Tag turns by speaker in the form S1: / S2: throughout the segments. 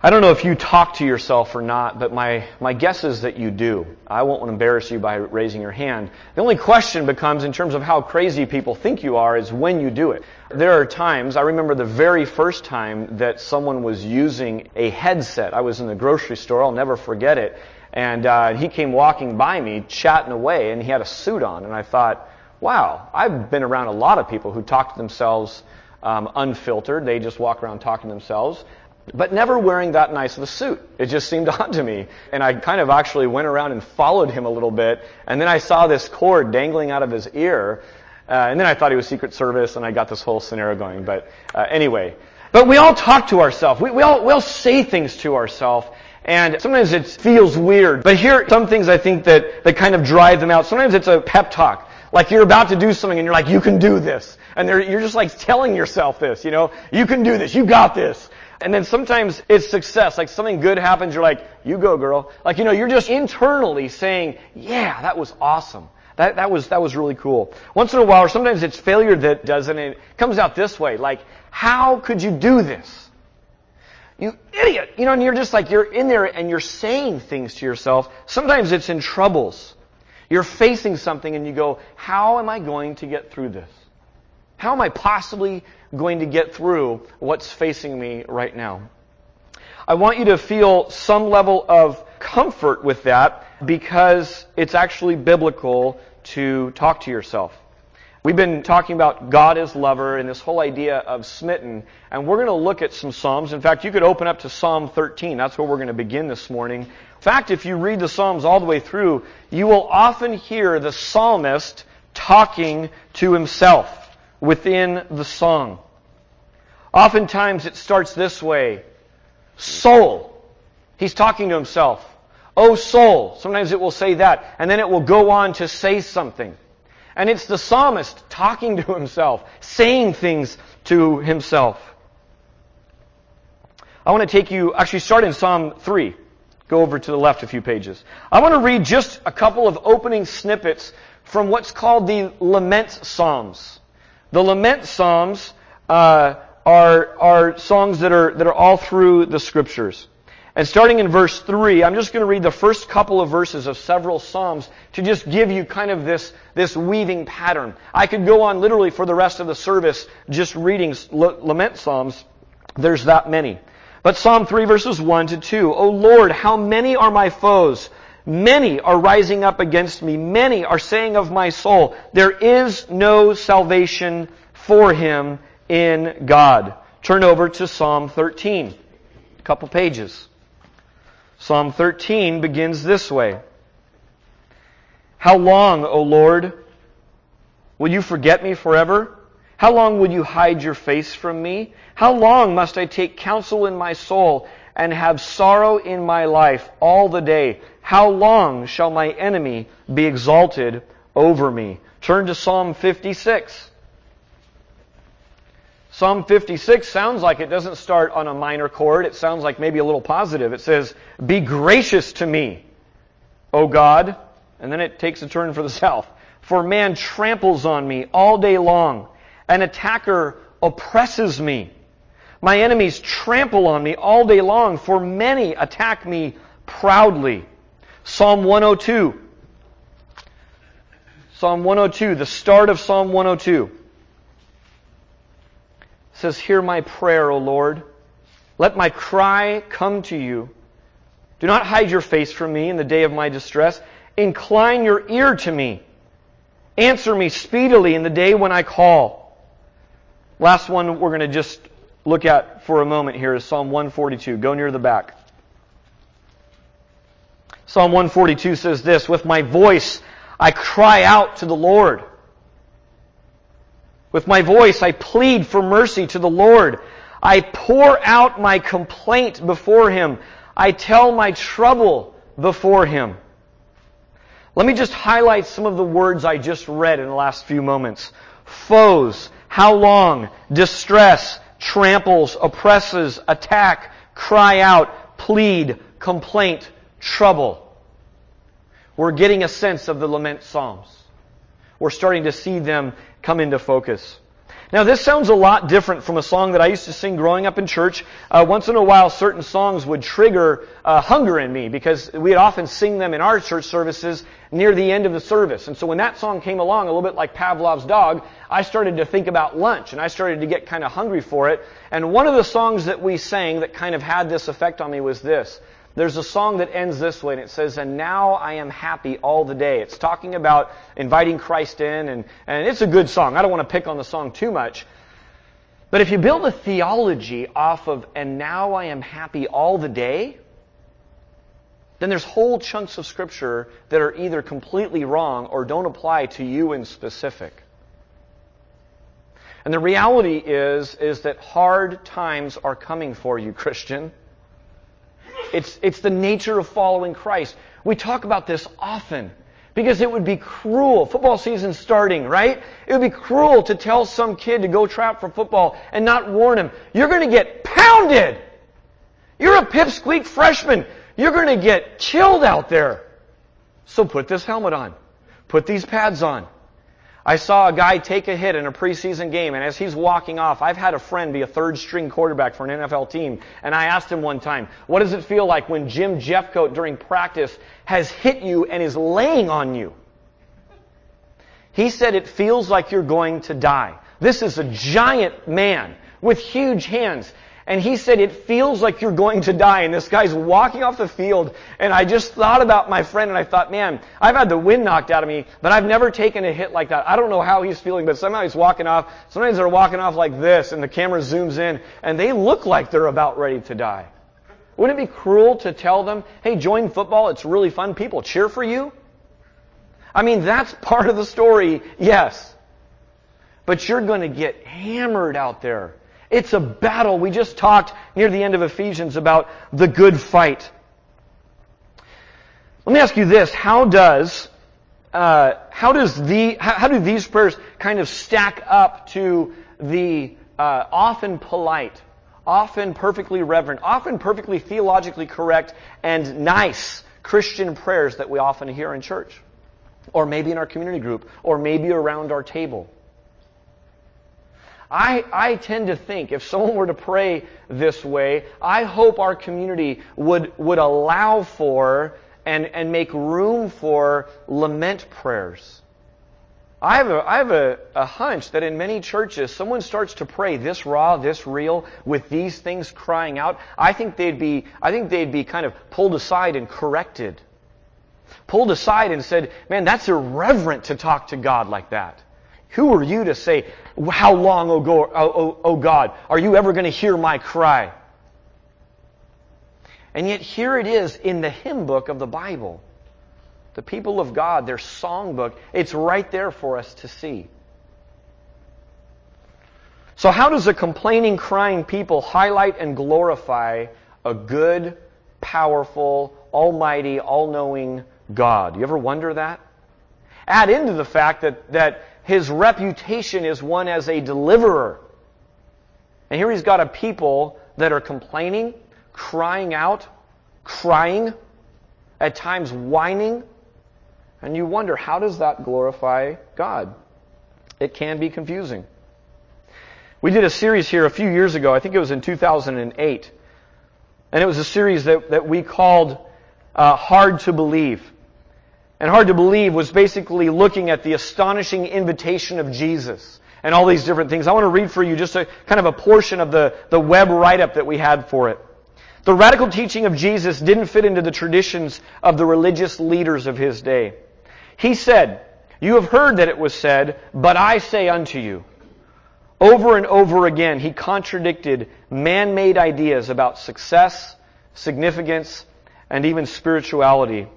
S1: I don't know if you talk to yourself or not, but my, my guess is that you do. I won't embarrass you by raising your hand. The only question becomes, in terms of how crazy people think you are, is when you do it. There are times, I remember the very first time that someone was using a headset. I was in the grocery store, I'll never forget it. And uh, he came walking by me, chatting away, and he had a suit on. And I thought, wow, I've been around a lot of people who talk to themselves um, unfiltered. They just walk around talking to themselves but never wearing that nice of a suit. It just seemed odd to me. And I kind of actually went around and followed him a little bit. And then I saw this cord dangling out of his ear. Uh, and then I thought he was Secret Service, and I got this whole scenario going. But uh, anyway. But we all talk to ourselves. We, we, all, we all say things to ourselves. And sometimes it feels weird. But here are some things I think that, that kind of drive them out. Sometimes it's a pep talk. Like you're about to do something and you're like, you can do this. And you're just like telling yourself this, you know, you can do this, you got this. And then sometimes it's success. Like something good happens, you're like, you go girl. Like, you know, you're just internally saying, yeah, that was awesome. That, that was, that was really cool. Once in a while, or sometimes it's failure that does it, and it comes out this way. Like, how could you do this? You idiot! You know, and you're just like, you're in there and you're saying things to yourself. Sometimes it's in troubles. You're facing something and you go, how am I going to get through this? How am I possibly going to get through what's facing me right now? I want you to feel some level of comfort with that because it's actually biblical to talk to yourself. We've been talking about God as lover and this whole idea of smitten, and we're going to look at some Psalms. In fact, you could open up to Psalm 13. That's where we're going to begin this morning. In fact, if you read the Psalms all the way through, you will often hear the psalmist talking to himself within the song. Oftentimes it starts this way. Soul. He's talking to himself. Oh soul. Sometimes it will say that. And then it will go on to say something. And it's the psalmist talking to himself, saying things to himself. I want to take you, actually start in Psalm 3. Go over to the left a few pages. I want to read just a couple of opening snippets from what's called the Lament Psalms. The lament psalms uh, are, are songs that are, that are all through the scriptures. And starting in verse 3, I'm just going to read the first couple of verses of several Psalms to just give you kind of this, this weaving pattern. I could go on literally for the rest of the service just reading lament Psalms. There's that many. But Psalm 3 verses 1 to 2. O Lord, how many are my foes? Many are rising up against me. Many are saying of my soul, there is no salvation for him in God. Turn over to Psalm 13. A couple pages. Psalm 13 begins this way. How long, O Lord, will you forget me forever? How long will you hide your face from me? How long must I take counsel in my soul and have sorrow in my life all the day? How long shall my enemy be exalted over me? Turn to Psalm 56. Psalm 56 sounds like it doesn't start on a minor chord. It sounds like maybe a little positive. It says, Be gracious to me, O God. And then it takes a turn for the south. For man tramples on me all day long. An attacker oppresses me. My enemies trample on me all day long, for many attack me proudly. Psalm 102. Psalm 102, the start of Psalm 102 says, Hear my prayer, O Lord. Let my cry come to you. Do not hide your face from me in the day of my distress. Incline your ear to me. Answer me speedily in the day when I call. Last one we're going to just look at for a moment here is Psalm 142. Go near the back. Psalm 142 says this, With my voice I cry out to the Lord. With my voice I plead for mercy to the Lord. I pour out my complaint before Him. I tell my trouble before Him. Let me just highlight some of the words I just read in the last few moments. Foes, how long, distress, tramples, oppresses, attack, cry out, plead, complaint, trouble. We're getting a sense of the lament psalms. We're starting to see them come into focus. Now, this sounds a lot different from a song that I used to sing growing up in church. Uh, once in a while, certain songs would trigger uh, hunger in me because we'd often sing them in our church services near the end of the service. And so when that song came along, a little bit like Pavlov's dog, I started to think about lunch and I started to get kind of hungry for it. And one of the songs that we sang that kind of had this effect on me was this. There's a song that ends this way, and it says, And now I am happy all the day. It's talking about inviting Christ in, and, and it's a good song. I don't want to pick on the song too much. But if you build a theology off of, And now I am happy all the day, then there's whole chunks of Scripture that are either completely wrong or don't apply to you in specific. And the reality is, is that hard times are coming for you, Christian. It's, it's the nature of following Christ. We talk about this often because it would be cruel. Football season starting, right? It would be cruel to tell some kid to go trap for football and not warn him. You're going to get pounded. You're a pipsqueak freshman. You're going to get killed out there. So put this helmet on. Put these pads on. I saw a guy take a hit in a preseason game, and as he's walking off, I've had a friend be a third string quarterback for an NFL team, and I asked him one time, what does it feel like when Jim Jeffcoat during practice has hit you and is laying on you? He said it feels like you're going to die. This is a giant man with huge hands. And he said, it feels like you're going to die. And this guy's walking off the field. And I just thought about my friend and I thought, man, I've had the wind knocked out of me, but I've never taken a hit like that. I don't know how he's feeling, but somehow he's walking off. Sometimes they're walking off like this and the camera zooms in and they look like they're about ready to die. Wouldn't it be cruel to tell them, hey, join football. It's really fun. People cheer for you. I mean, that's part of the story, yes. But you're going to get hammered out there. It's a battle. We just talked near the end of Ephesians about the good fight. Let me ask you this: How does uh, how does the how, how, do these prayers kind of stack up to the uh, often polite, often perfectly reverent, often perfectly theologically correct and nice Christian prayers that we often hear in church, or maybe in our community group, or maybe around our table? I, I tend to think if someone were to pray this way, I hope our community would, would allow for and, and make room for lament prayers. I have, a, I have a, a hunch that in many churches, someone starts to pray this raw, this real, with these things crying out. I think they'd be, I think they'd be kind of pulled aside and corrected. Pulled aside and said, man, that's irreverent to talk to God like that. Who are you to say, how long, oh O oh, oh, God, are you ever going to hear my cry? And yet here it is in the hymn book of the Bible. The people of God, their songbook, it's right there for us to see. So how does a complaining, crying people highlight and glorify a good, powerful, almighty, all-knowing God? You ever wonder that? Add into the fact that, that his reputation is one as a deliverer. And here he's got a people that are complaining, crying out, crying, at times whining. And you wonder, how does that glorify God? It can be confusing. We did a series here a few years ago, I think it was in 2008. And it was a series that, that we called uh, Hard to Believe. And hard to believe was basically looking at the astonishing invitation of Jesus and all these different things. I want to read for you just a kind of a portion of the, the web write-up that we had for it. The radical teaching of Jesus didn't fit into the traditions of the religious leaders of his day. He said, You have heard that it was said, but I say unto you. Over and over again, he contradicted man-made ideas about success, significance, and even spirituality.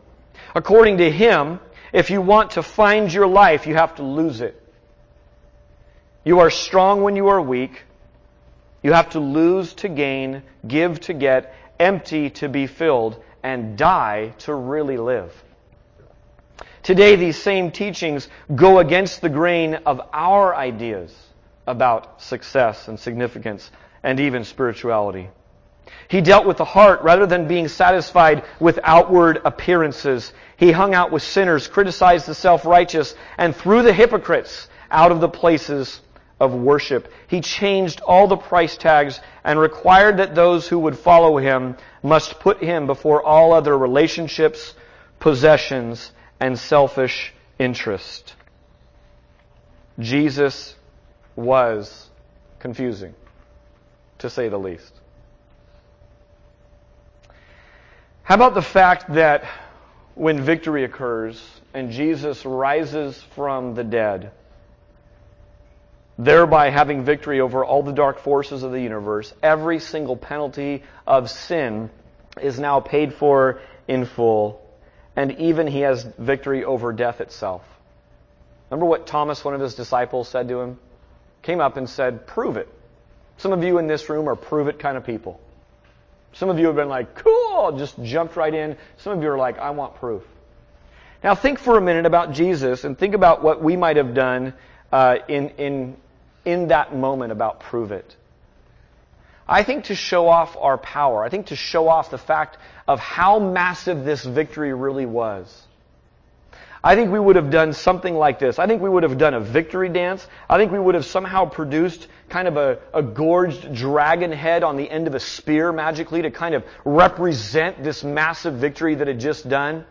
S1: According to him, if you want to find your life, you have to lose it. You are strong when you are weak. You have to lose to gain, give to get, empty to be filled, and die to really live. Today, these same teachings go against the grain of our ideas about success and significance and even spirituality. He dealt with the heart rather than being satisfied with outward appearances. He hung out with sinners, criticized the self-righteous, and threw the hypocrites out of the places of worship. He changed all the price tags and required that those who would follow him must put him before all other relationships, possessions, and selfish interest. Jesus was confusing, to say the least. How about the fact that when victory occurs and Jesus rises from the dead, thereby having victory over all the dark forces of the universe, every single penalty of sin is now paid for in full, and even he has victory over death itself. Remember what Thomas, one of his disciples, said to him? Came up and said, Prove it. Some of you in this room are prove it kind of people. Some of you have been like, cool, just jumped right in. Some of you are like, I want proof. Now think for a minute about Jesus and think about what we might have done uh, in, in, in that moment about prove it. I think to show off our power, I think to show off the fact of how massive this victory really was. I think we would have done something like this. I think we would have done a victory dance. I think we would have somehow produced kind of a, a gorged dragon head on the end of a spear magically to kind of represent this massive victory that had just done.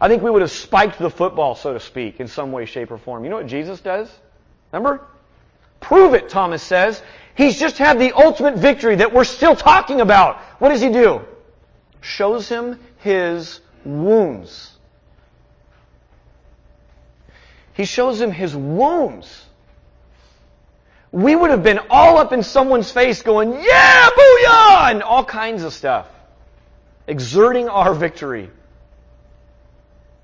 S1: I think we would have spiked the football, so to speak, in some way, shape, or form. You know what Jesus does? Remember? Prove it, Thomas says. He's just had the ultimate victory that we're still talking about. What does he do? Shows him his wounds. He shows him his wounds. We would have been all up in someone's face going, yeah, booyah, and all kinds of stuff. Exerting our victory.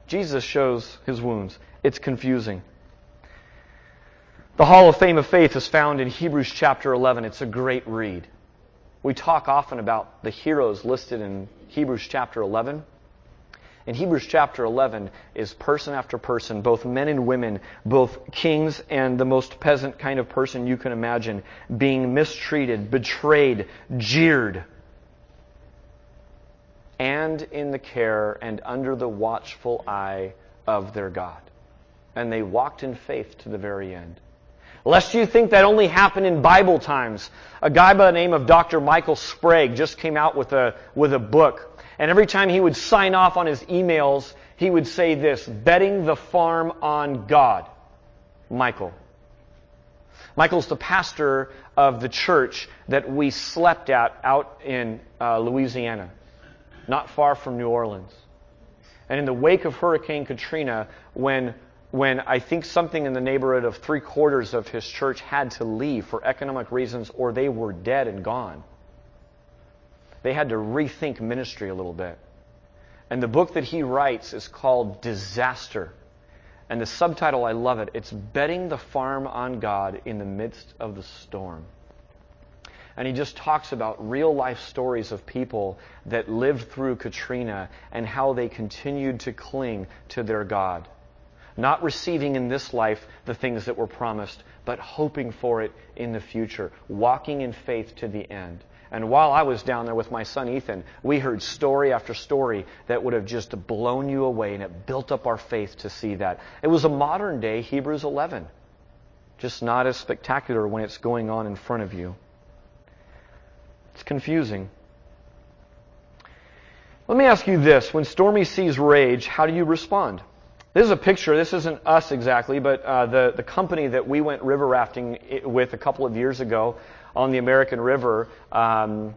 S1: Jesus shows his wounds. It's confusing. The Hall of Fame of Faith is found in Hebrews chapter 11. It's a great read. We talk often about the heroes listed in Hebrews chapter 11. In Hebrews chapter 11 is person after person, both men and women, both kings and the most peasant kind of person you can imagine, being mistreated, betrayed, jeered, and in the care and under the watchful eye of their God. And they walked in faith to the very end. Lest you think that only happened in Bible times, a guy by the name of Dr. Michael Sprague just came out with a, with a book and every time he would sign off on his emails, he would say this, betting the farm on God. Michael. Michael's the pastor of the church that we slept at out in uh, Louisiana, not far from New Orleans. And in the wake of Hurricane Katrina, when when I think something in the neighborhood of three quarters of his church had to leave for economic reasons or they were dead and gone they had to rethink ministry a little bit. And the book that he writes is called Disaster. And the subtitle, I love it. It's Betting the Farm on God in the Midst of the Storm. And he just talks about real life stories of people that lived through Katrina and how they continued to cling to their God. Not receiving in this life the things that were promised, but hoping for it in the future, walking in faith to the end. And while I was down there with my son Ethan, we heard story after story that would have just blown you away, and it built up our faith to see that. It was a modern day Hebrews 11, just not as spectacular when it's going on in front of you. It's confusing. Let me ask you this when stormy seas rage, how do you respond? This is a picture. This isn't us exactly, but uh, the, the company that we went river rafting with a couple of years ago on the American River um,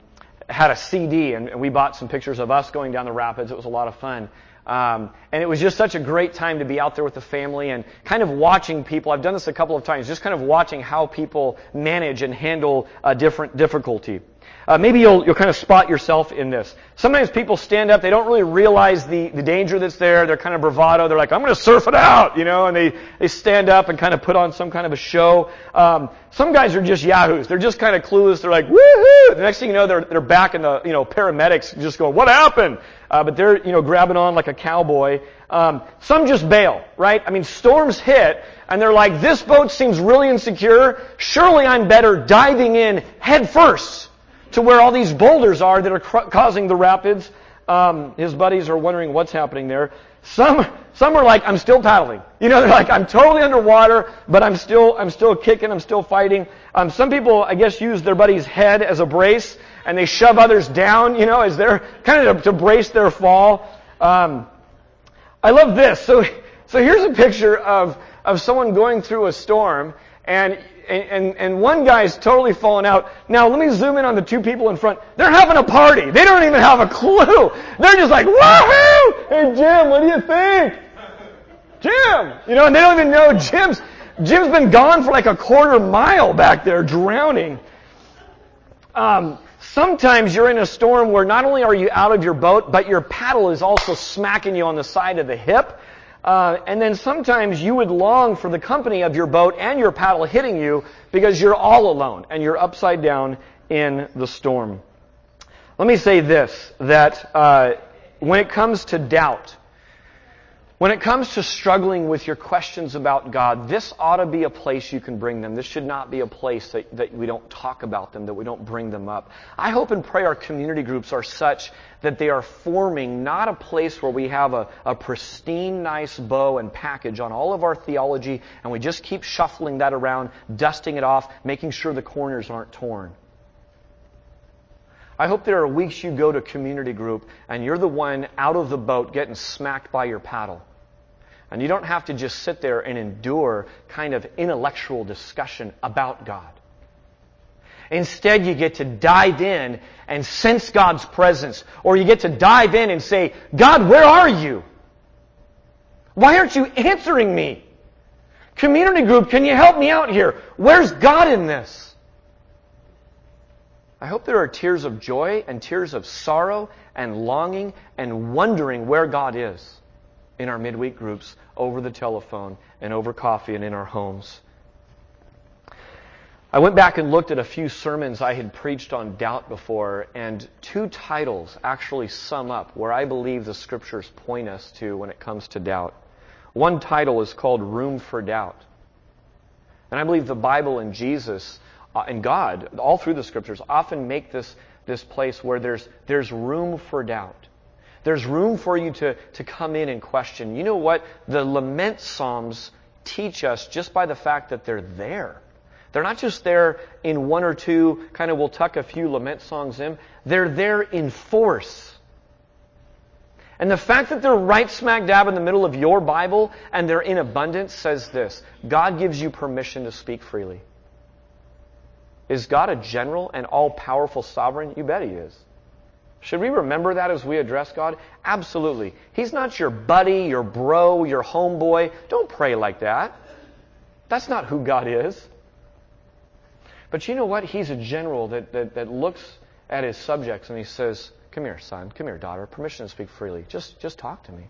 S1: had a CD, and, we bought some pictures of us going down the rapids. It was a lot of fun. Um, and it was just such a great time to be out there with the family and kind of watching people. I've done this a couple of times, just kind of watching how people manage and handle a different difficulty. Uh, maybe you'll, you'll kind of spot yourself in this. Sometimes people stand up, they don't really realize the, the danger that's there, they're kind of bravado, they're like, I'm going to surf it out, you know, and they, they stand up and kind of put on some kind of a show. Um, some guys are just yahoos. They're just kind of clueless. They're like, woohoo! The next thing you know, they're, they're back in the, you know, paramedics just going, what happened? Uh, but they're, you know, grabbing on like a cowboy. Um, some just bail, right? I mean, storms hit, and they're like, this boat seems really insecure. Surely I'm better diving in head first to where all these boulders are that are cr- causing the rapids. Um, his buddies are wondering what's happening there. Some, some are like, I'm still paddling. You know, they're like, I'm totally underwater, but I'm still, I'm still kicking, I'm still fighting. Um, some people, I guess, use their buddy's head as a brace, and they shove others down, you know, as they're kind of to, to brace their fall. Um, I love this. So, so here's a picture of, of someone going through a storm, and and, and one guy's totally fallen out. Now let me zoom in on the two people in front. They're having a party. They don't even have a clue. They're just like, woohoo! Hey Jim, what do you think? Jim! You know, and they don't even know Jim's, Jim's been gone for like a quarter mile back there drowning. Um, sometimes you're in a storm where not only are you out of your boat, but your paddle is also smacking you on the side of the hip. Uh, and then sometimes you would long for the company of your boat and your paddle hitting you because you're all alone and you're upside down in the storm. Let me say this, that uh, when it comes to doubt, when it comes to struggling with your questions about God, this ought to be a place you can bring them. This should not be a place that, that we don't talk about them, that we don't bring them up. I hope and pray our community groups are such that they are forming not a place where we have a, a pristine, nice bow and package on all of our theology and we just keep shuffling that around, dusting it off, making sure the corners aren't torn. I hope there are weeks you go to community group and you're the one out of the boat getting smacked by your paddle. And you don't have to just sit there and endure kind of intellectual discussion about God. Instead, you get to dive in and sense God's presence. Or you get to dive in and say, God, where are you? Why aren't you answering me? Community group, can you help me out here? Where's God in this? I hope there are tears of joy and tears of sorrow and longing and wondering where God is in our midweek groups over the telephone and over coffee and in our homes. I went back and looked at a few sermons I had preached on doubt before, and two titles actually sum up where I believe the scriptures point us to when it comes to doubt. One title is called Room for Doubt. And I believe the Bible and Jesus uh, and God, all through the scriptures, often make this, this place where there's, there's room for doubt. There's room for you to, to come in and question. You know what? The lament psalms teach us just by the fact that they're there. They're not just there in one or two, kind of we'll tuck a few lament songs in. They're there in force. And the fact that they're right smack dab in the middle of your Bible and they're in abundance says this God gives you permission to speak freely. Is God a general and all powerful sovereign? You bet He is. Should we remember that as we address God? Absolutely. He's not your buddy, your bro, your homeboy. Don't pray like that. That's not who God is. But you know what? He's a general that, that, that looks at his subjects and he says, Come here, son. Come here, daughter. Permission to speak freely. Just, just talk to me.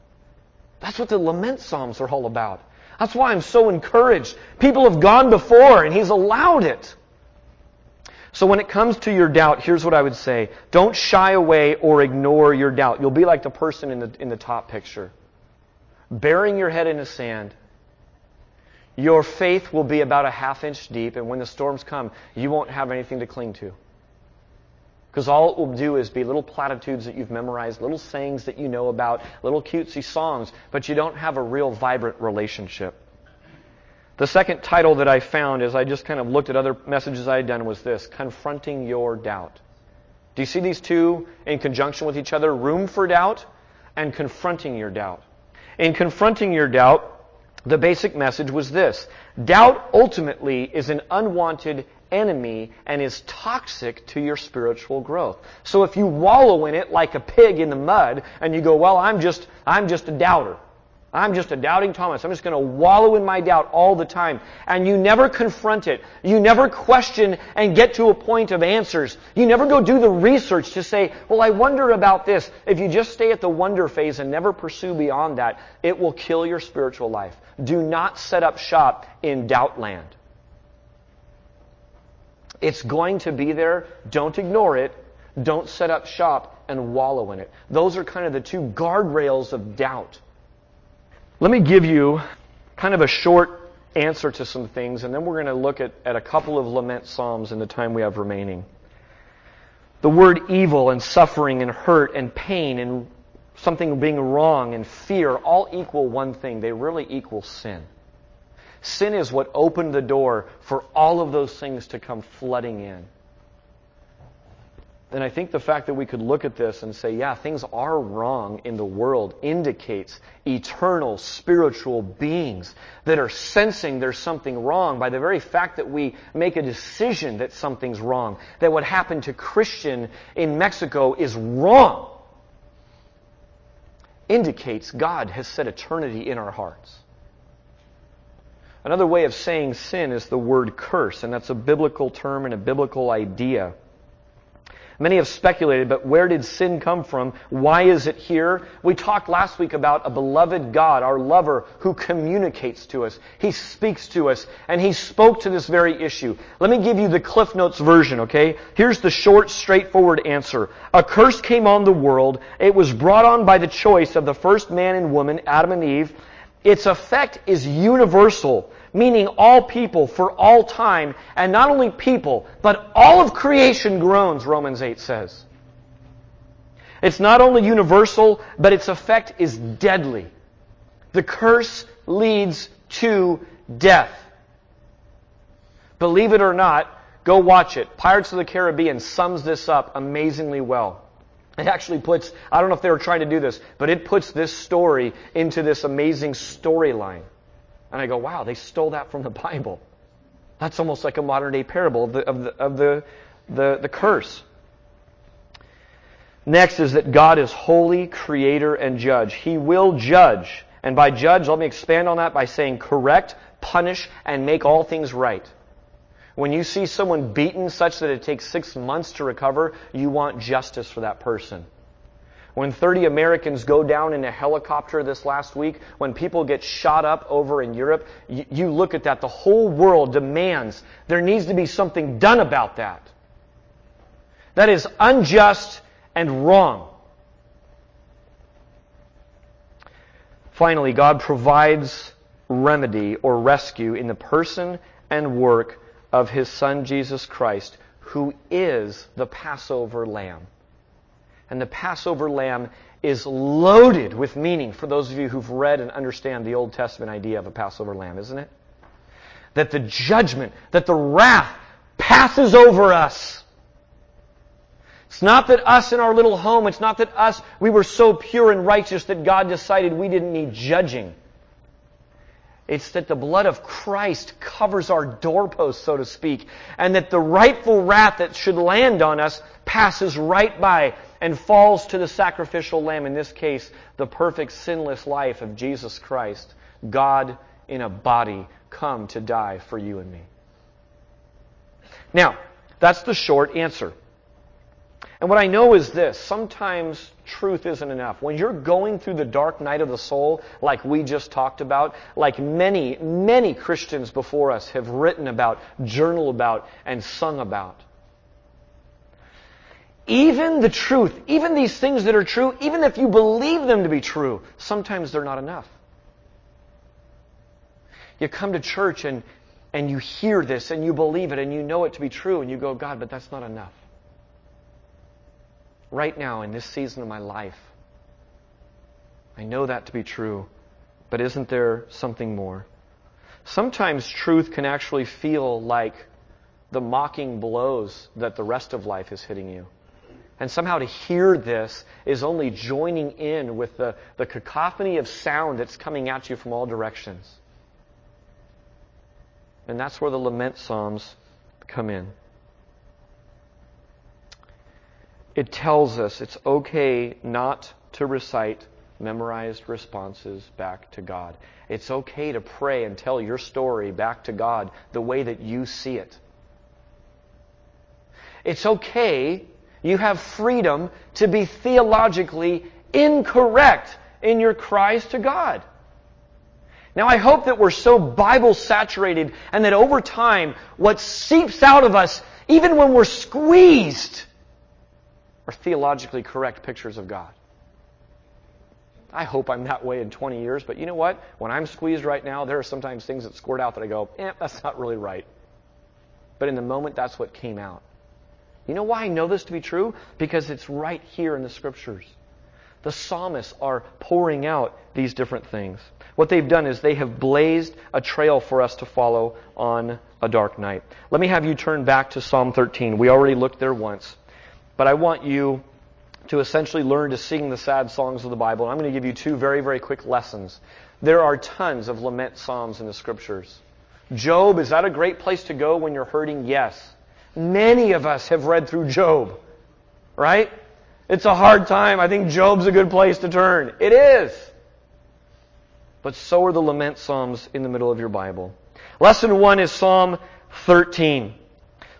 S1: That's what the lament psalms are all about. That's why I'm so encouraged. People have gone before and he's allowed it. So when it comes to your doubt, here's what I would say. Don't shy away or ignore your doubt. You'll be like the person in the, in the top picture. Burying your head in the sand. Your faith will be about a half inch deep, and when the storms come, you won't have anything to cling to. Because all it will do is be little platitudes that you've memorized, little sayings that you know about, little cutesy songs, but you don't have a real vibrant relationship. The second title that I found as I just kind of looked at other messages I had done was this Confronting Your Doubt. Do you see these two in conjunction with each other? Room for doubt and confronting your doubt. In confronting your doubt, the basic message was this Doubt ultimately is an unwanted enemy and is toxic to your spiritual growth. So if you wallow in it like a pig in the mud and you go, well, I'm just, I'm just a doubter. I'm just a doubting Thomas. I'm just going to wallow in my doubt all the time. And you never confront it. You never question and get to a point of answers. You never go do the research to say, well, I wonder about this. If you just stay at the wonder phase and never pursue beyond that, it will kill your spiritual life. Do not set up shop in doubt land. It's going to be there. Don't ignore it. Don't set up shop and wallow in it. Those are kind of the two guardrails of doubt. Let me give you kind of a short answer to some things, and then we're going to look at, at a couple of lament psalms in the time we have remaining. The word evil and suffering and hurt and pain and something being wrong and fear all equal one thing. They really equal sin. Sin is what opened the door for all of those things to come flooding in. And I think the fact that we could look at this and say, yeah, things are wrong in the world indicates eternal spiritual beings that are sensing there's something wrong by the very fact that we make a decision that something's wrong. That what happened to Christian in Mexico is wrong. Indicates God has set eternity in our hearts. Another way of saying sin is the word curse, and that's a biblical term and a biblical idea. Many have speculated, but where did sin come from? Why is it here? We talked last week about a beloved God, our lover, who communicates to us. He speaks to us, and He spoke to this very issue. Let me give you the Cliff Notes version, okay? Here's the short, straightforward answer. A curse came on the world. It was brought on by the choice of the first man and woman, Adam and Eve. Its effect is universal meaning all people for all time, and not only people, but all of creation groans, Romans 8 says. It's not only universal, but its effect is deadly. The curse leads to death. Believe it or not, go watch it. Pirates of the Caribbean sums this up amazingly well. It actually puts, I don't know if they were trying to do this, but it puts this story into this amazing storyline. And I go, wow, they stole that from the Bible. That's almost like a modern day parable of the, of the, of the, the, the curse. Next is that God is holy, creator, and judge. He will judge. And by judge, let me expand on that by saying correct, punish, and make all things right. When you see someone beaten such that it takes six months to recover, you want justice for that person. When 30 Americans go down in a helicopter this last week, when people get shot up over in Europe, you, you look at that. The whole world demands there needs to be something done about that. That is unjust and wrong. Finally, God provides remedy or rescue in the person and work of His Son Jesus Christ, who is the Passover Lamb. And the Passover lamb is loaded with meaning for those of you who've read and understand the Old Testament idea of a Passover lamb, isn't it? That the judgment, that the wrath passes over us. It's not that us in our little home, it's not that us, we were so pure and righteous that God decided we didn't need judging. It's that the blood of Christ covers our doorposts, so to speak, and that the rightful wrath that should land on us passes right by and falls to the sacrificial lamb, in this case, the perfect sinless life of Jesus Christ, God in a body, come to die for you and me. Now, that's the short answer. And what I know is this sometimes truth isn't enough. When you're going through the dark night of the soul, like we just talked about, like many, many Christians before us have written about, journal about, and sung about, even the truth, even these things that are true, even if you believe them to be true, sometimes they're not enough. You come to church and, and you hear this and you believe it and you know it to be true and you go, God, but that's not enough. Right now, in this season of my life, I know that to be true, but isn't there something more? Sometimes truth can actually feel like the mocking blows that the rest of life is hitting you. And somehow to hear this is only joining in with the, the cacophony of sound that's coming at you from all directions. And that's where the lament psalms come in. It tells us it's okay not to recite memorized responses back to God. It's okay to pray and tell your story back to God the way that you see it. It's okay you have freedom to be theologically incorrect in your cries to God. Now, I hope that we're so Bible saturated and that over time, what seeps out of us, even when we're squeezed, theologically correct pictures of God. I hope I'm that way in 20 years, but you know what? When I'm squeezed right now, there are sometimes things that squirt out that I go, eh, that's not really right. But in the moment, that's what came out. You know why I know this to be true? Because it's right here in the scriptures. The psalmists are pouring out these different things. What they've done is they have blazed a trail for us to follow on a dark night. Let me have you turn back to Psalm 13. We already looked there once. But I want you to essentially learn to sing the sad songs of the Bible. And I'm going to give you two very, very quick lessons. There are tons of lament psalms in the scriptures. Job, is that a great place to go when you're hurting? Yes. Many of us have read through Job, right? It's a hard time. I think Job's a good place to turn. It is. But so are the lament psalms in the middle of your Bible. Lesson one is Psalm 13.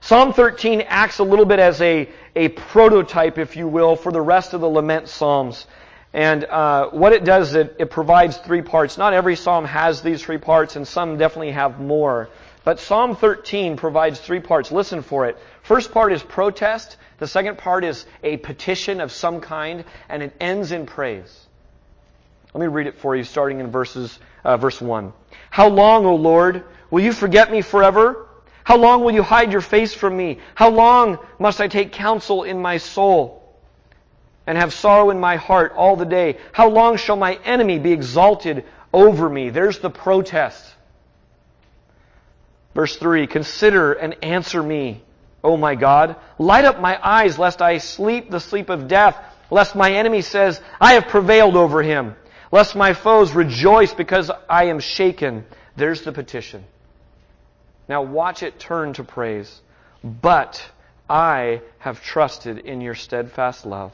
S1: Psalm 13 acts a little bit as a, a prototype, if you will, for the rest of the lament psalms. And uh, what it does, it, it provides three parts. Not every psalm has these three parts, and some definitely have more. But Psalm 13 provides three parts. Listen for it. First part is protest. The second part is a petition of some kind, and it ends in praise. Let me read it for you, starting in verses, uh, verse 1. How long, O Lord, will you forget me forever? How long will you hide your face from me? How long must I take counsel in my soul? and have sorrow in my heart all the day. How long shall my enemy be exalted over me? There's the protest. Verse 3 Consider and answer me, O my God. Light up my eyes, lest I sleep the sleep of death, lest my enemy says, I have prevailed over him, lest my foes rejoice because I am shaken. There's the petition. Now watch it turn to praise. But I have trusted in your steadfast love.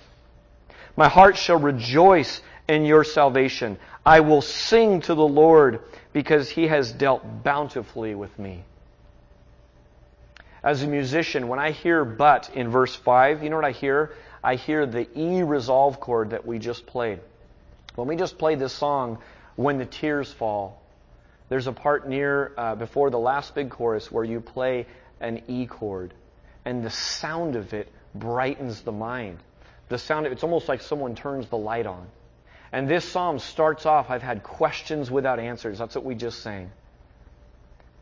S1: My heart shall rejoice in your salvation. I will sing to the Lord because he has dealt bountifully with me. As a musician, when I hear but in verse 5, you know what I hear? I hear the E resolve chord that we just played. When we just played this song, When the Tears Fall, there's a part near uh, before the last big chorus where you play an E chord, and the sound of it brightens the mind the sound, it's almost like someone turns the light on. And this psalm starts off, I've had questions without answers. That's what we just sang.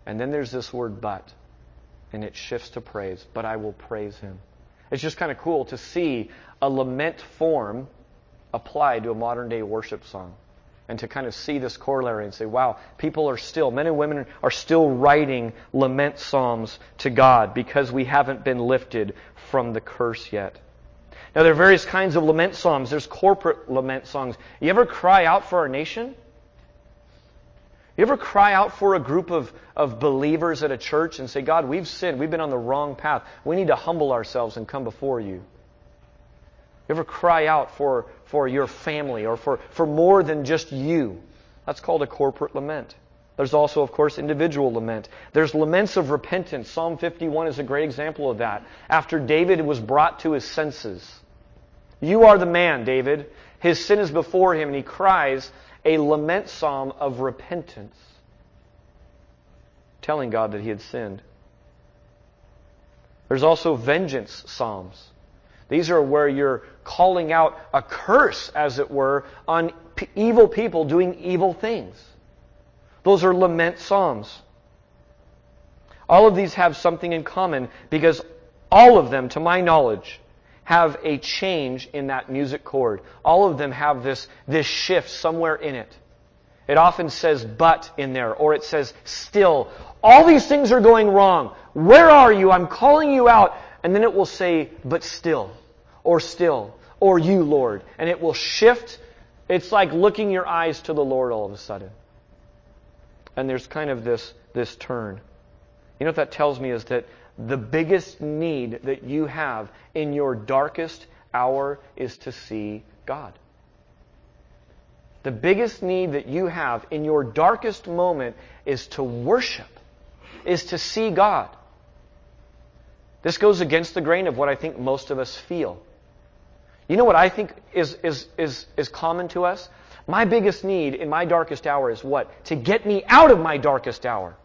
S1: And then there's this word but, and it shifts to praise. But I will praise him. It's just kind of cool to see a lament form applied to a modern day worship song. And to kind of see this corollary and say, wow, people are still, men and women are still writing lament psalms to God because we haven't been lifted from the curse yet. Now, there are various kinds of lament psalms. There's corporate lament songs. You ever cry out for our nation? You ever cry out for a group of, of believers at a church and say, God, we've sinned. We've been on the wrong path. We need to humble ourselves and come before you. You ever cry out for, for your family or for, for more than just you? That's called a corporate lament. There's also, of course, individual lament. There's laments of repentance. Psalm 51 is a great example of that. After David was brought to his senses, you are the man, David. His sin is before him, and he cries a lament psalm of repentance, telling God that he had sinned. There's also vengeance psalms. These are where you're calling out a curse, as it were, on p- evil people doing evil things. Those are lament psalms. All of these have something in common because all of them, to my knowledge, have a change in that music chord. All of them have this, this shift somewhere in it. It often says but in there, or it says still. All these things are going wrong. Where are you? I'm calling you out. And then it will say, but still, or still, or you, Lord. And it will shift. It's like looking your eyes to the Lord all of a sudden. And there's kind of this, this turn. You know what that tells me is that the biggest need that you have in your darkest hour is to see God. The biggest need that you have in your darkest moment is to worship, is to see God. This goes against the grain of what I think most of us feel. You know what I think is, is, is, is common to us? My biggest need in my darkest hour is what? To get me out of my darkest hour.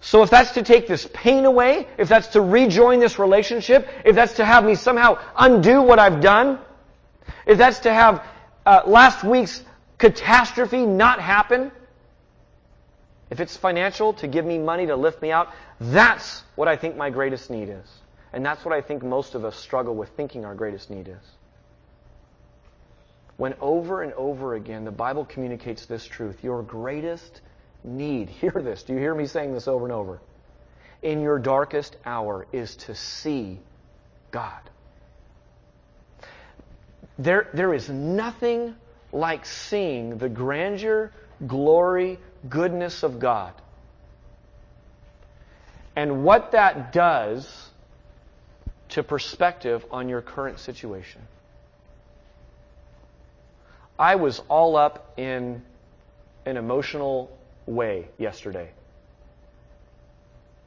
S1: So if that's to take this pain away, if that's to rejoin this relationship, if that's to have me somehow undo what I've done, if that's to have uh, last week's catastrophe not happen, if it's financial to give me money to lift me out, that's what I think my greatest need is. And that's what I think most of us struggle with thinking our greatest need is. when over and over again the Bible communicates this truth. Your greatest need, hear this, do you hear me saying this over and over? In your darkest hour is to see God. There, there is nothing like seeing the grandeur, glory, goodness of God. And what that does to perspective on your current situation. I was all up in an emotional way yesterday.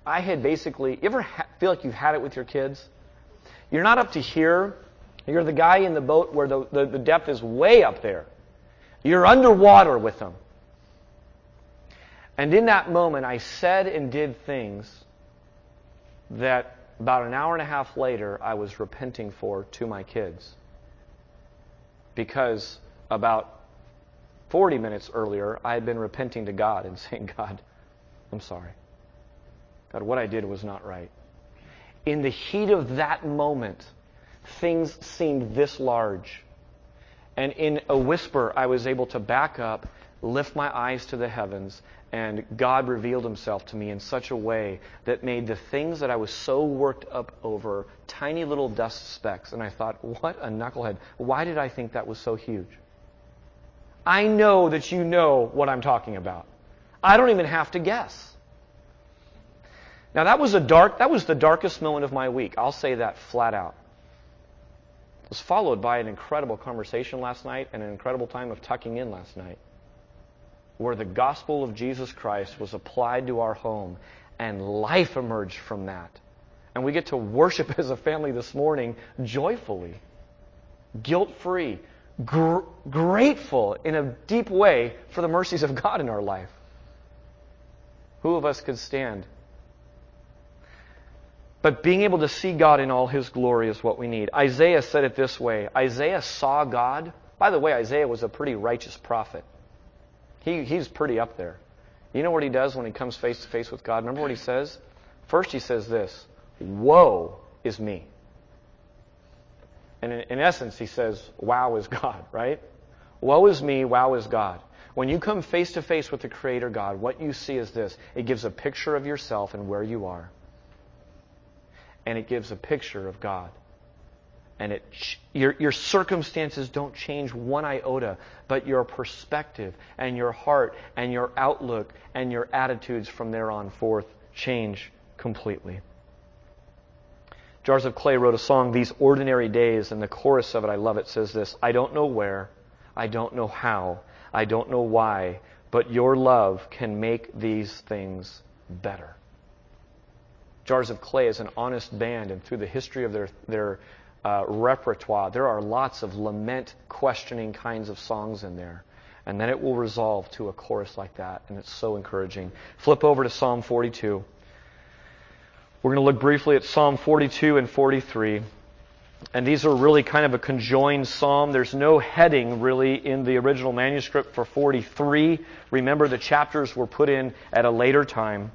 S1: I had basically, you ever ha- feel like you've had it with your kids? You're not up to here. You're the guy in the boat where the, the, the depth is way up there. You're underwater with them. And in that moment, I said and did things that about an hour and a half later I was repenting for to my kids. Because about 40 minutes earlier, I had been repenting to God and saying, God, I'm sorry. God, what I did was not right. In the heat of that moment, things seemed this large. And in a whisper, I was able to back up, lift my eyes to the heavens, and God revealed himself to me in such a way that made the things that I was so worked up over tiny little dust specks. And I thought, what a knucklehead. Why did I think that was so huge? I know that you know what I'm talking about. I don't even have to guess. Now that was a dark, that was the darkest moment of my week. I'll say that flat out. It was followed by an incredible conversation last night and an incredible time of tucking in last night where the gospel of Jesus Christ was applied to our home and life emerged from that. And we get to worship as a family this morning joyfully, guilt free, gr- grateful in a deep way for the mercies of God in our life. Who of us could stand? But being able to see God in all His glory is what we need. Isaiah said it this way Isaiah saw God. By the way, Isaiah was a pretty righteous prophet. He, he's pretty up there. You know what he does when he comes face to face with God? Remember what he says? First, he says this Woe is me. And in, in essence, he says, Wow is God, right? Woe is me, wow is God. When you come face to face with the Creator God, what you see is this it gives a picture of yourself and where you are. And it gives a picture of God and it, your, your circumstances don't change one iota, but your perspective and your heart and your outlook and your attitudes from there on forth change completely. Jars of Clay wrote a song, These Ordinary Days, and the chorus of it, I love it, says this I don't know where, I don't know how, I don't know why, but your love can make these things better. Jars of Clay is an honest band, and through the history of their, their uh, repertoire. There are lots of lament, questioning kinds of songs in there. And then it will resolve to a chorus like that, and it's so encouraging. Flip over to Psalm 42. We're going to look briefly at Psalm 42 and 43. And these are really kind of a conjoined psalm. There's no heading really in the original manuscript for 43. Remember, the chapters were put in at a later time.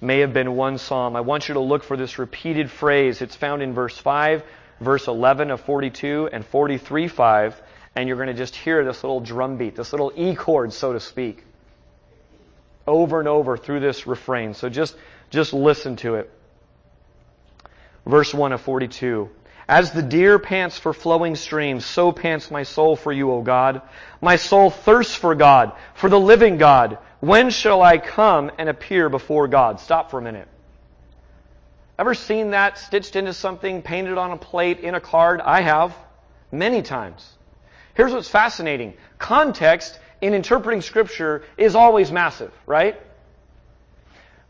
S1: May have been one psalm. I want you to look for this repeated phrase. It's found in verse 5, verse 11 of 42 and 43 5, and you're going to just hear this little drum beat, this little E chord, so to speak, over and over through this refrain. So just, just listen to it. Verse 1 of 42. As the deer pants for flowing streams, so pants my soul for you, O God. My soul thirsts for God, for the living God. When shall I come and appear before God? Stop for a minute. Ever seen that stitched into something, painted on a plate, in a card? I have. Many times. Here's what's fascinating. Context in interpreting scripture is always massive, right?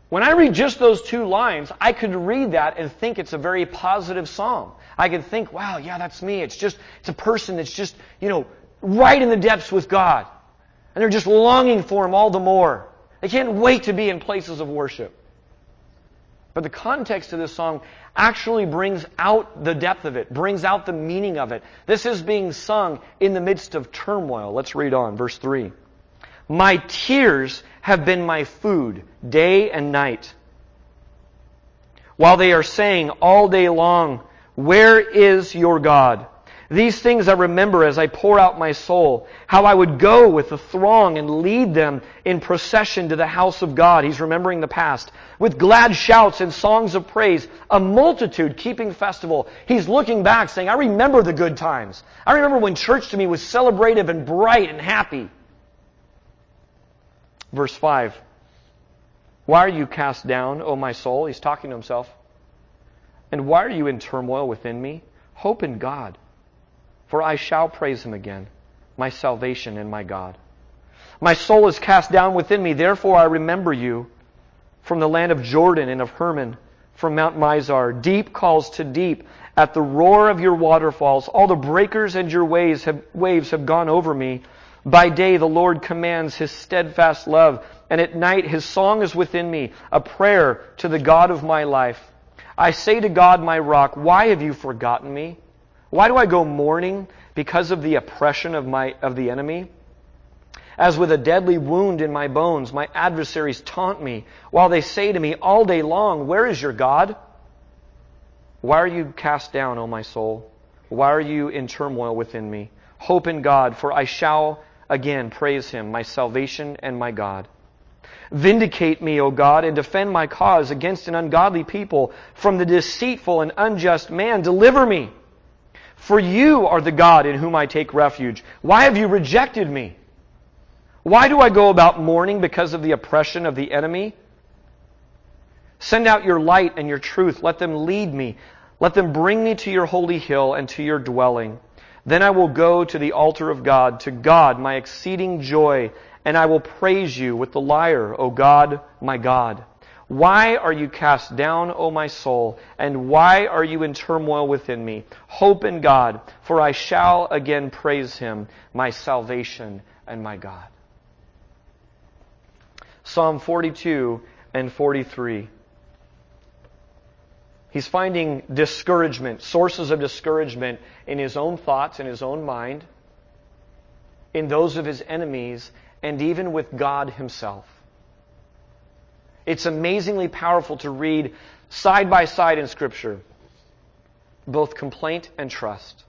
S1: When I read just those two lines, I could read that and think it's a very positive psalm. I could think, wow, yeah, that's me. It's just, it's a person that's just, you know, right in the depths with God. And they're just longing for Him all the more. They can't wait to be in places of worship. But the context of this song actually brings out the depth of it, brings out the meaning of it. This is being sung in the midst of turmoil. Let's read on, verse 3. My tears have been my food day and night. While they are saying all day long, Where is your God? These things I remember as I pour out my soul, how I would go with the throng and lead them in procession to the house of God. He's remembering the past. With glad shouts and songs of praise, a multitude keeping festival. He's looking back saying, I remember the good times. I remember when church to me was celebrative and bright and happy. Verse 5. Why are you cast down, O my soul? He's talking to himself. And why are you in turmoil within me? Hope in God for I shall praise him again, my salvation and my God. My soul is cast down within me, therefore I remember you from the land of Jordan and of Hermon, from Mount Mizar. Deep calls to deep at the roar of your waterfalls. All the breakers and your waves have, waves have gone over me. By day the Lord commands his steadfast love, and at night his song is within me, a prayer to the God of my life. I say to God, my rock, why have you forgotten me? Why do I go mourning? Because of the oppression of, my, of the enemy? As with a deadly wound in my bones, my adversaries taunt me, while they say to me all day long, Where is your God? Why are you cast down, O my soul? Why are you in turmoil within me? Hope in God, for I shall again praise him, my salvation and my God. Vindicate me, O God, and defend my cause against an ungodly people from the deceitful and unjust man. Deliver me. For you are the God in whom I take refuge. Why have you rejected me? Why do I go about mourning because of the oppression of the enemy? Send out your light and your truth. Let them lead me. Let them bring me to your holy hill and to your dwelling. Then I will go to the altar of God, to God, my exceeding joy, and I will praise you with the lyre, O God, my God. Why are you cast down, O my soul? And why are you in turmoil within me? Hope in God, for I shall again praise him, my salvation and my God. Psalm 42 and 43. He's finding discouragement, sources of discouragement in his own thoughts, in his own mind, in those of his enemies, and even with God himself. It's amazingly powerful to read side by side in Scripture both complaint and trust.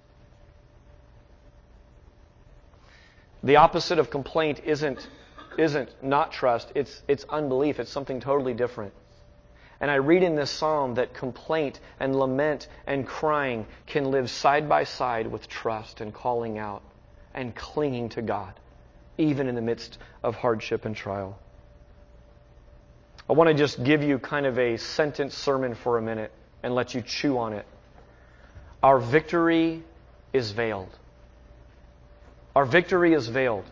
S1: The opposite of complaint isn't, isn't not trust, it's, it's unbelief. It's something totally different. And I read in this psalm that complaint and lament and crying can live side by side with trust and calling out and clinging to God, even in the midst of hardship and trial. I want to just give you kind of a sentence sermon for a minute and let you chew on it. Our victory is veiled. Our victory is veiled.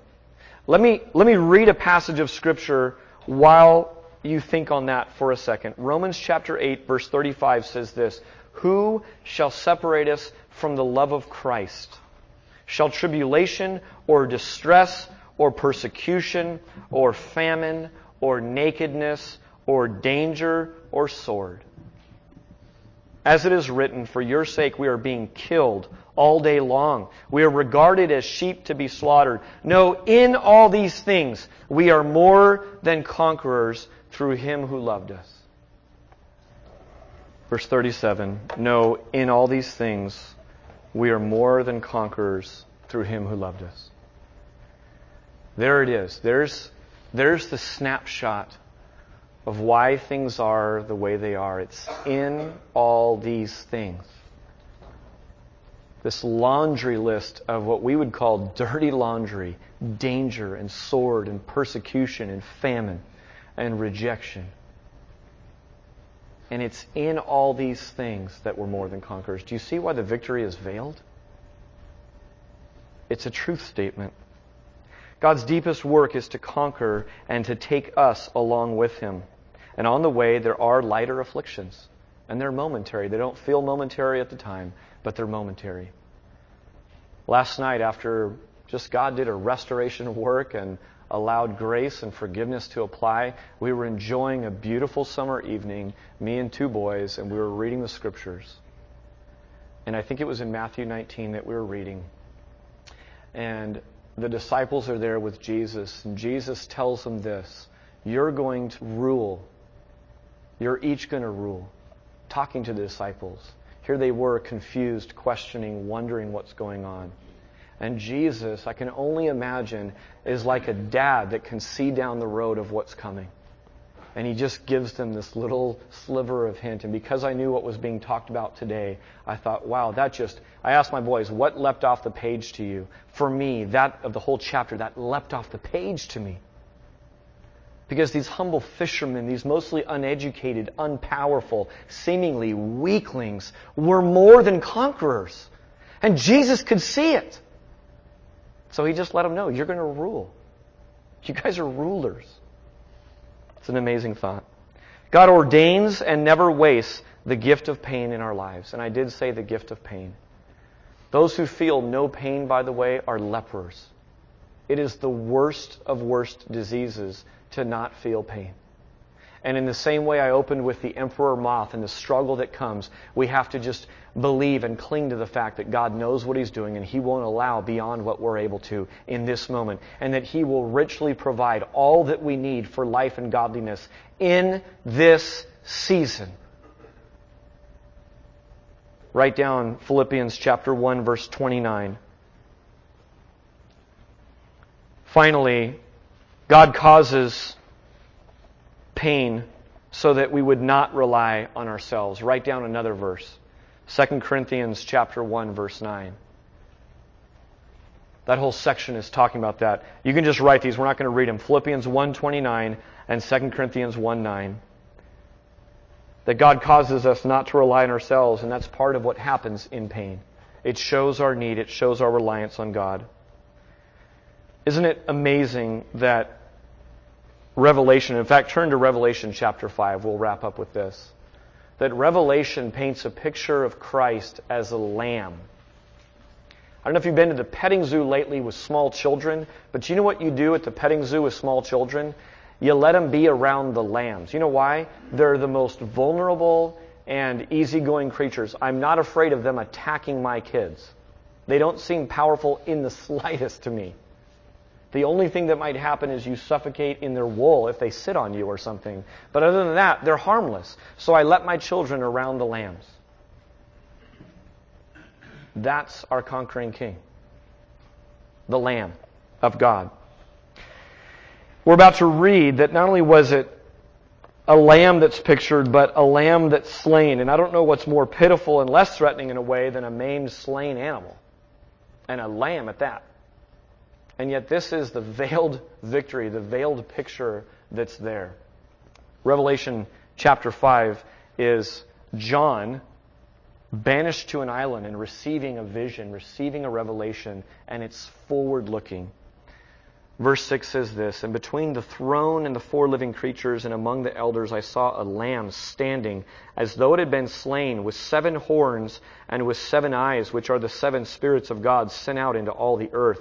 S1: Let me, let me read a passage of Scripture while you think on that for a second. Romans chapter 8, verse 35 says this Who shall separate us from the love of Christ? Shall tribulation or distress or persecution or famine or nakedness or danger or sword. As it is written, For your sake we are being killed all day long. We are regarded as sheep to be slaughtered. No, in all these things we are more than conquerors through him who loved us. Verse 37 No, in all these things we are more than conquerors through him who loved us. There it is. There's, there's the snapshot of why things are the way they are. It's in all these things. This laundry list of what we would call dirty laundry, danger and sword and persecution and famine and rejection. And it's in all these things that we're more than conquerors. Do you see why the victory is veiled? It's a truth statement. God's deepest work is to conquer and to take us along with Him. And on the way, there are lighter afflictions. And they're momentary. They don't feel momentary at the time, but they're momentary. Last night, after just God did a restoration work and allowed grace and forgiveness to apply, we were enjoying a beautiful summer evening, me and two boys, and we were reading the scriptures. And I think it was in Matthew 19 that we were reading. And the disciples are there with Jesus, and Jesus tells them this You're going to rule you're each going to rule. Talking to the disciples. Here they were, confused, questioning, wondering what's going on. And Jesus, I can only imagine, is like a dad that can see down the road of what's coming. And he just gives them this little sliver of hint. And because I knew what was being talked about today, I thought, wow, that just, I asked my boys, what leapt off the page to you? For me, that of the whole chapter, that leapt off the page to me. Because these humble fishermen, these mostly uneducated, unpowerful, seemingly weaklings, were more than conquerors. And Jesus could see it. So he just let them know, you're going to rule. You guys are rulers. It's an amazing thought. God ordains and never wastes the gift of pain in our lives. And I did say the gift of pain. Those who feel no pain, by the way, are lepers. It is the worst of worst diseases to not feel pain. And in the same way I opened with the emperor moth and the struggle that comes, we have to just believe and cling to the fact that God knows what He's doing and He won't allow beyond what we're able to in this moment. And that He will richly provide all that we need for life and godliness in this season. Write down Philippians chapter 1 verse 29. Finally, God causes pain so that we would not rely on ourselves. Write down another verse. 2 Corinthians chapter 1 verse 9. That whole section is talking about that. You can just write these. We're not going to read them. Philippians 1:29 and 2 Corinthians 1:9. That God causes us not to rely on ourselves, and that's part of what happens in pain. It shows our need, it shows our reliance on God. Isn't it amazing that Revelation, in fact, turn to Revelation chapter 5. We'll wrap up with this. That Revelation paints a picture of Christ as a lamb. I don't know if you've been to the petting zoo lately with small children, but you know what you do at the petting zoo with small children? You let them be around the lambs. You know why? They're the most vulnerable and easygoing creatures. I'm not afraid of them attacking my kids. They don't seem powerful in the slightest to me. The only thing that might happen is you suffocate in their wool if they sit on you or something. But other than that, they're harmless. So I let my children around the lambs. That's our conquering king. The Lamb of God. We're about to read that not only was it a lamb that's pictured, but a lamb that's slain. And I don't know what's more pitiful and less threatening in a way than a maimed, slain animal. And a lamb at that. And yet, this is the veiled victory, the veiled picture that's there. Revelation chapter 5 is John banished to an island and receiving a vision, receiving a revelation, and it's forward looking. Verse 6 says this And between the throne and the four living creatures and among the elders, I saw a lamb standing as though it had been slain, with seven horns and with seven eyes, which are the seven spirits of God sent out into all the earth.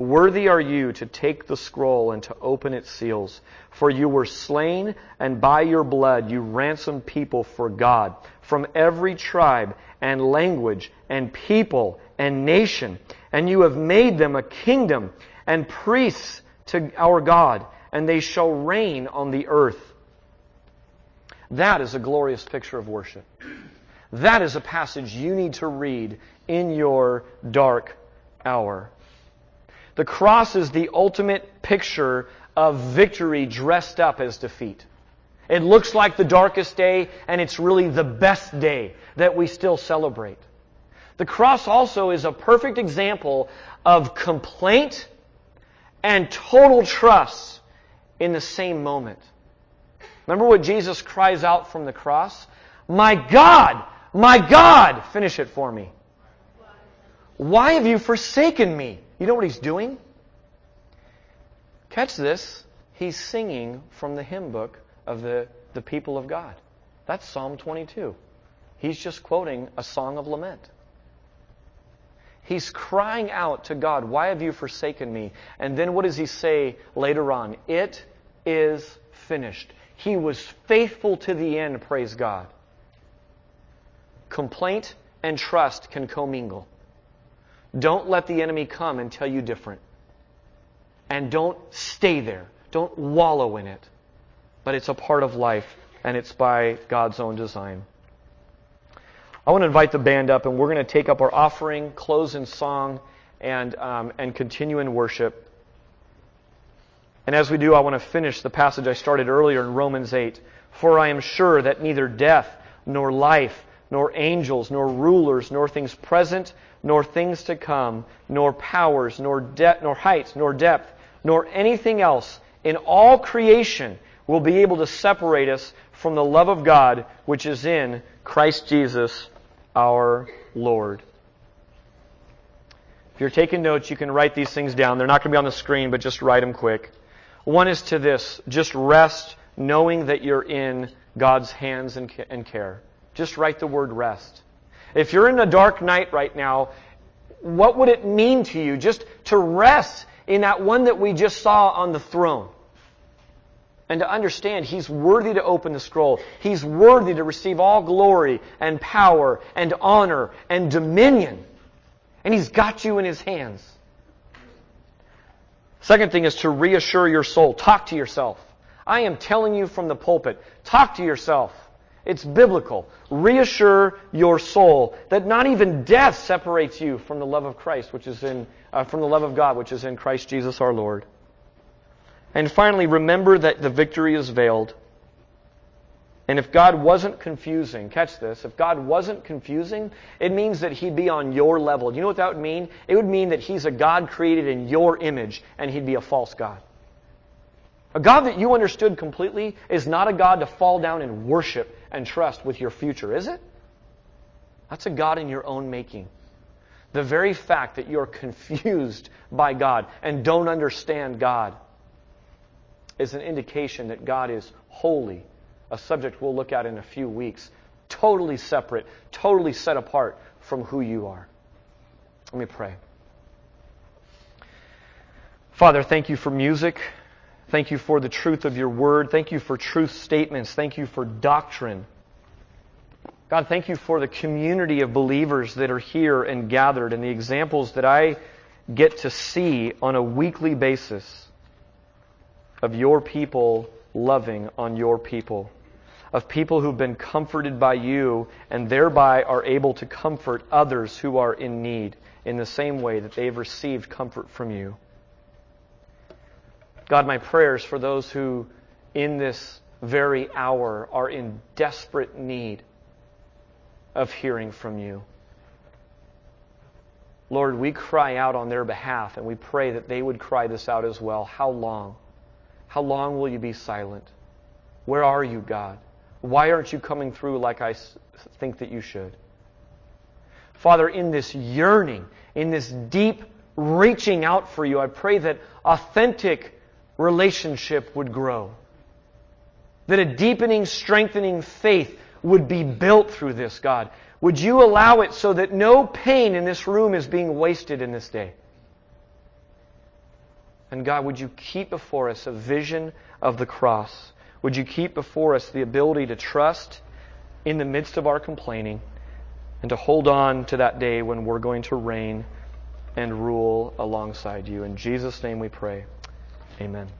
S1: Worthy are you to take the scroll and to open its seals. For you were slain, and by your blood you ransomed people for God from every tribe and language and people and nation. And you have made them a kingdom and priests to our God, and they shall reign on the earth. That is a glorious picture of worship. That is a passage you need to read in your dark hour. The cross is the ultimate picture of victory dressed up as defeat. It looks like the darkest day, and it's really the best day that we still celebrate. The cross also is a perfect example of complaint and total trust in the same moment. Remember what Jesus cries out from the cross? My God, my God, finish it for me. Why have you forsaken me? You know what he's doing? Catch this. He's singing from the hymn book of the, the people of God. That's Psalm 22. He's just quoting a song of lament. He's crying out to God, Why have you forsaken me? And then what does he say later on? It is finished. He was faithful to the end, praise God. Complaint and trust can commingle. Don't let the enemy come and tell you different. And don't stay there. Don't wallow in it. But it's a part of life, and it's by God's own design. I want to invite the band up, and we're going to take up our offering, close in song, and, um, and continue in worship. And as we do, I want to finish the passage I started earlier in Romans 8. For I am sure that neither death, nor life, nor angels, nor rulers, nor things present, nor things to come, nor powers, nor de- nor height, nor depth, nor anything else in all creation will be able to separate us from the love of God which is in Christ Jesus our Lord. If you're taking notes, you can write these things down. They're not going to be on the screen, but just write them quick. One is to this just rest knowing that you're in God's hands and care. Just write the word rest. If you're in a dark night right now, what would it mean to you just to rest in that one that we just saw on the throne? And to understand He's worthy to open the scroll. He's worthy to receive all glory and power and honor and dominion. And He's got you in His hands. Second thing is to reassure your soul. Talk to yourself. I am telling you from the pulpit, talk to yourself. It's biblical. Reassure your soul that not even death separates you from the love of Christ, which is in, uh, from the love of God, which is in Christ Jesus our Lord. And finally, remember that the victory is veiled. And if God wasn't confusing, catch this, if God wasn't confusing, it means that He'd be on your level. You know what that would mean? It would mean that He's a God created in your image, and He'd be a false God. A God that you understood completely is not a God to fall down and worship and trust with your future, is it? That's a God in your own making. The very fact that you're confused by God and don't understand God is an indication that God is holy, a subject we'll look at in a few weeks, totally separate, totally set apart from who you are. Let me pray. Father, thank you for music. Thank you for the truth of your word. Thank you for truth statements. Thank you for doctrine. God, thank you for the community of believers that are here and gathered and the examples that I get to see on a weekly basis of your people loving on your people, of people who've been comforted by you and thereby are able to comfort others who are in need in the same way that they've received comfort from you. God, my prayers for those who in this very hour are in desperate need of hearing from you. Lord, we cry out on their behalf and we pray that they would cry this out as well. How long? How long will you be silent? Where are you, God? Why aren't you coming through like I think that you should? Father, in this yearning, in this deep reaching out for you, I pray that authentic relationship would grow. That a deepening, strengthening faith would be built through this, God. Would you allow it so that no pain in this room is being wasted in this day? And God, would you keep before us a vision of the cross? Would you keep before us the ability to trust in the midst of our complaining and to hold on to that day when we're going to reign and rule alongside you? In Jesus' name we pray. Amen.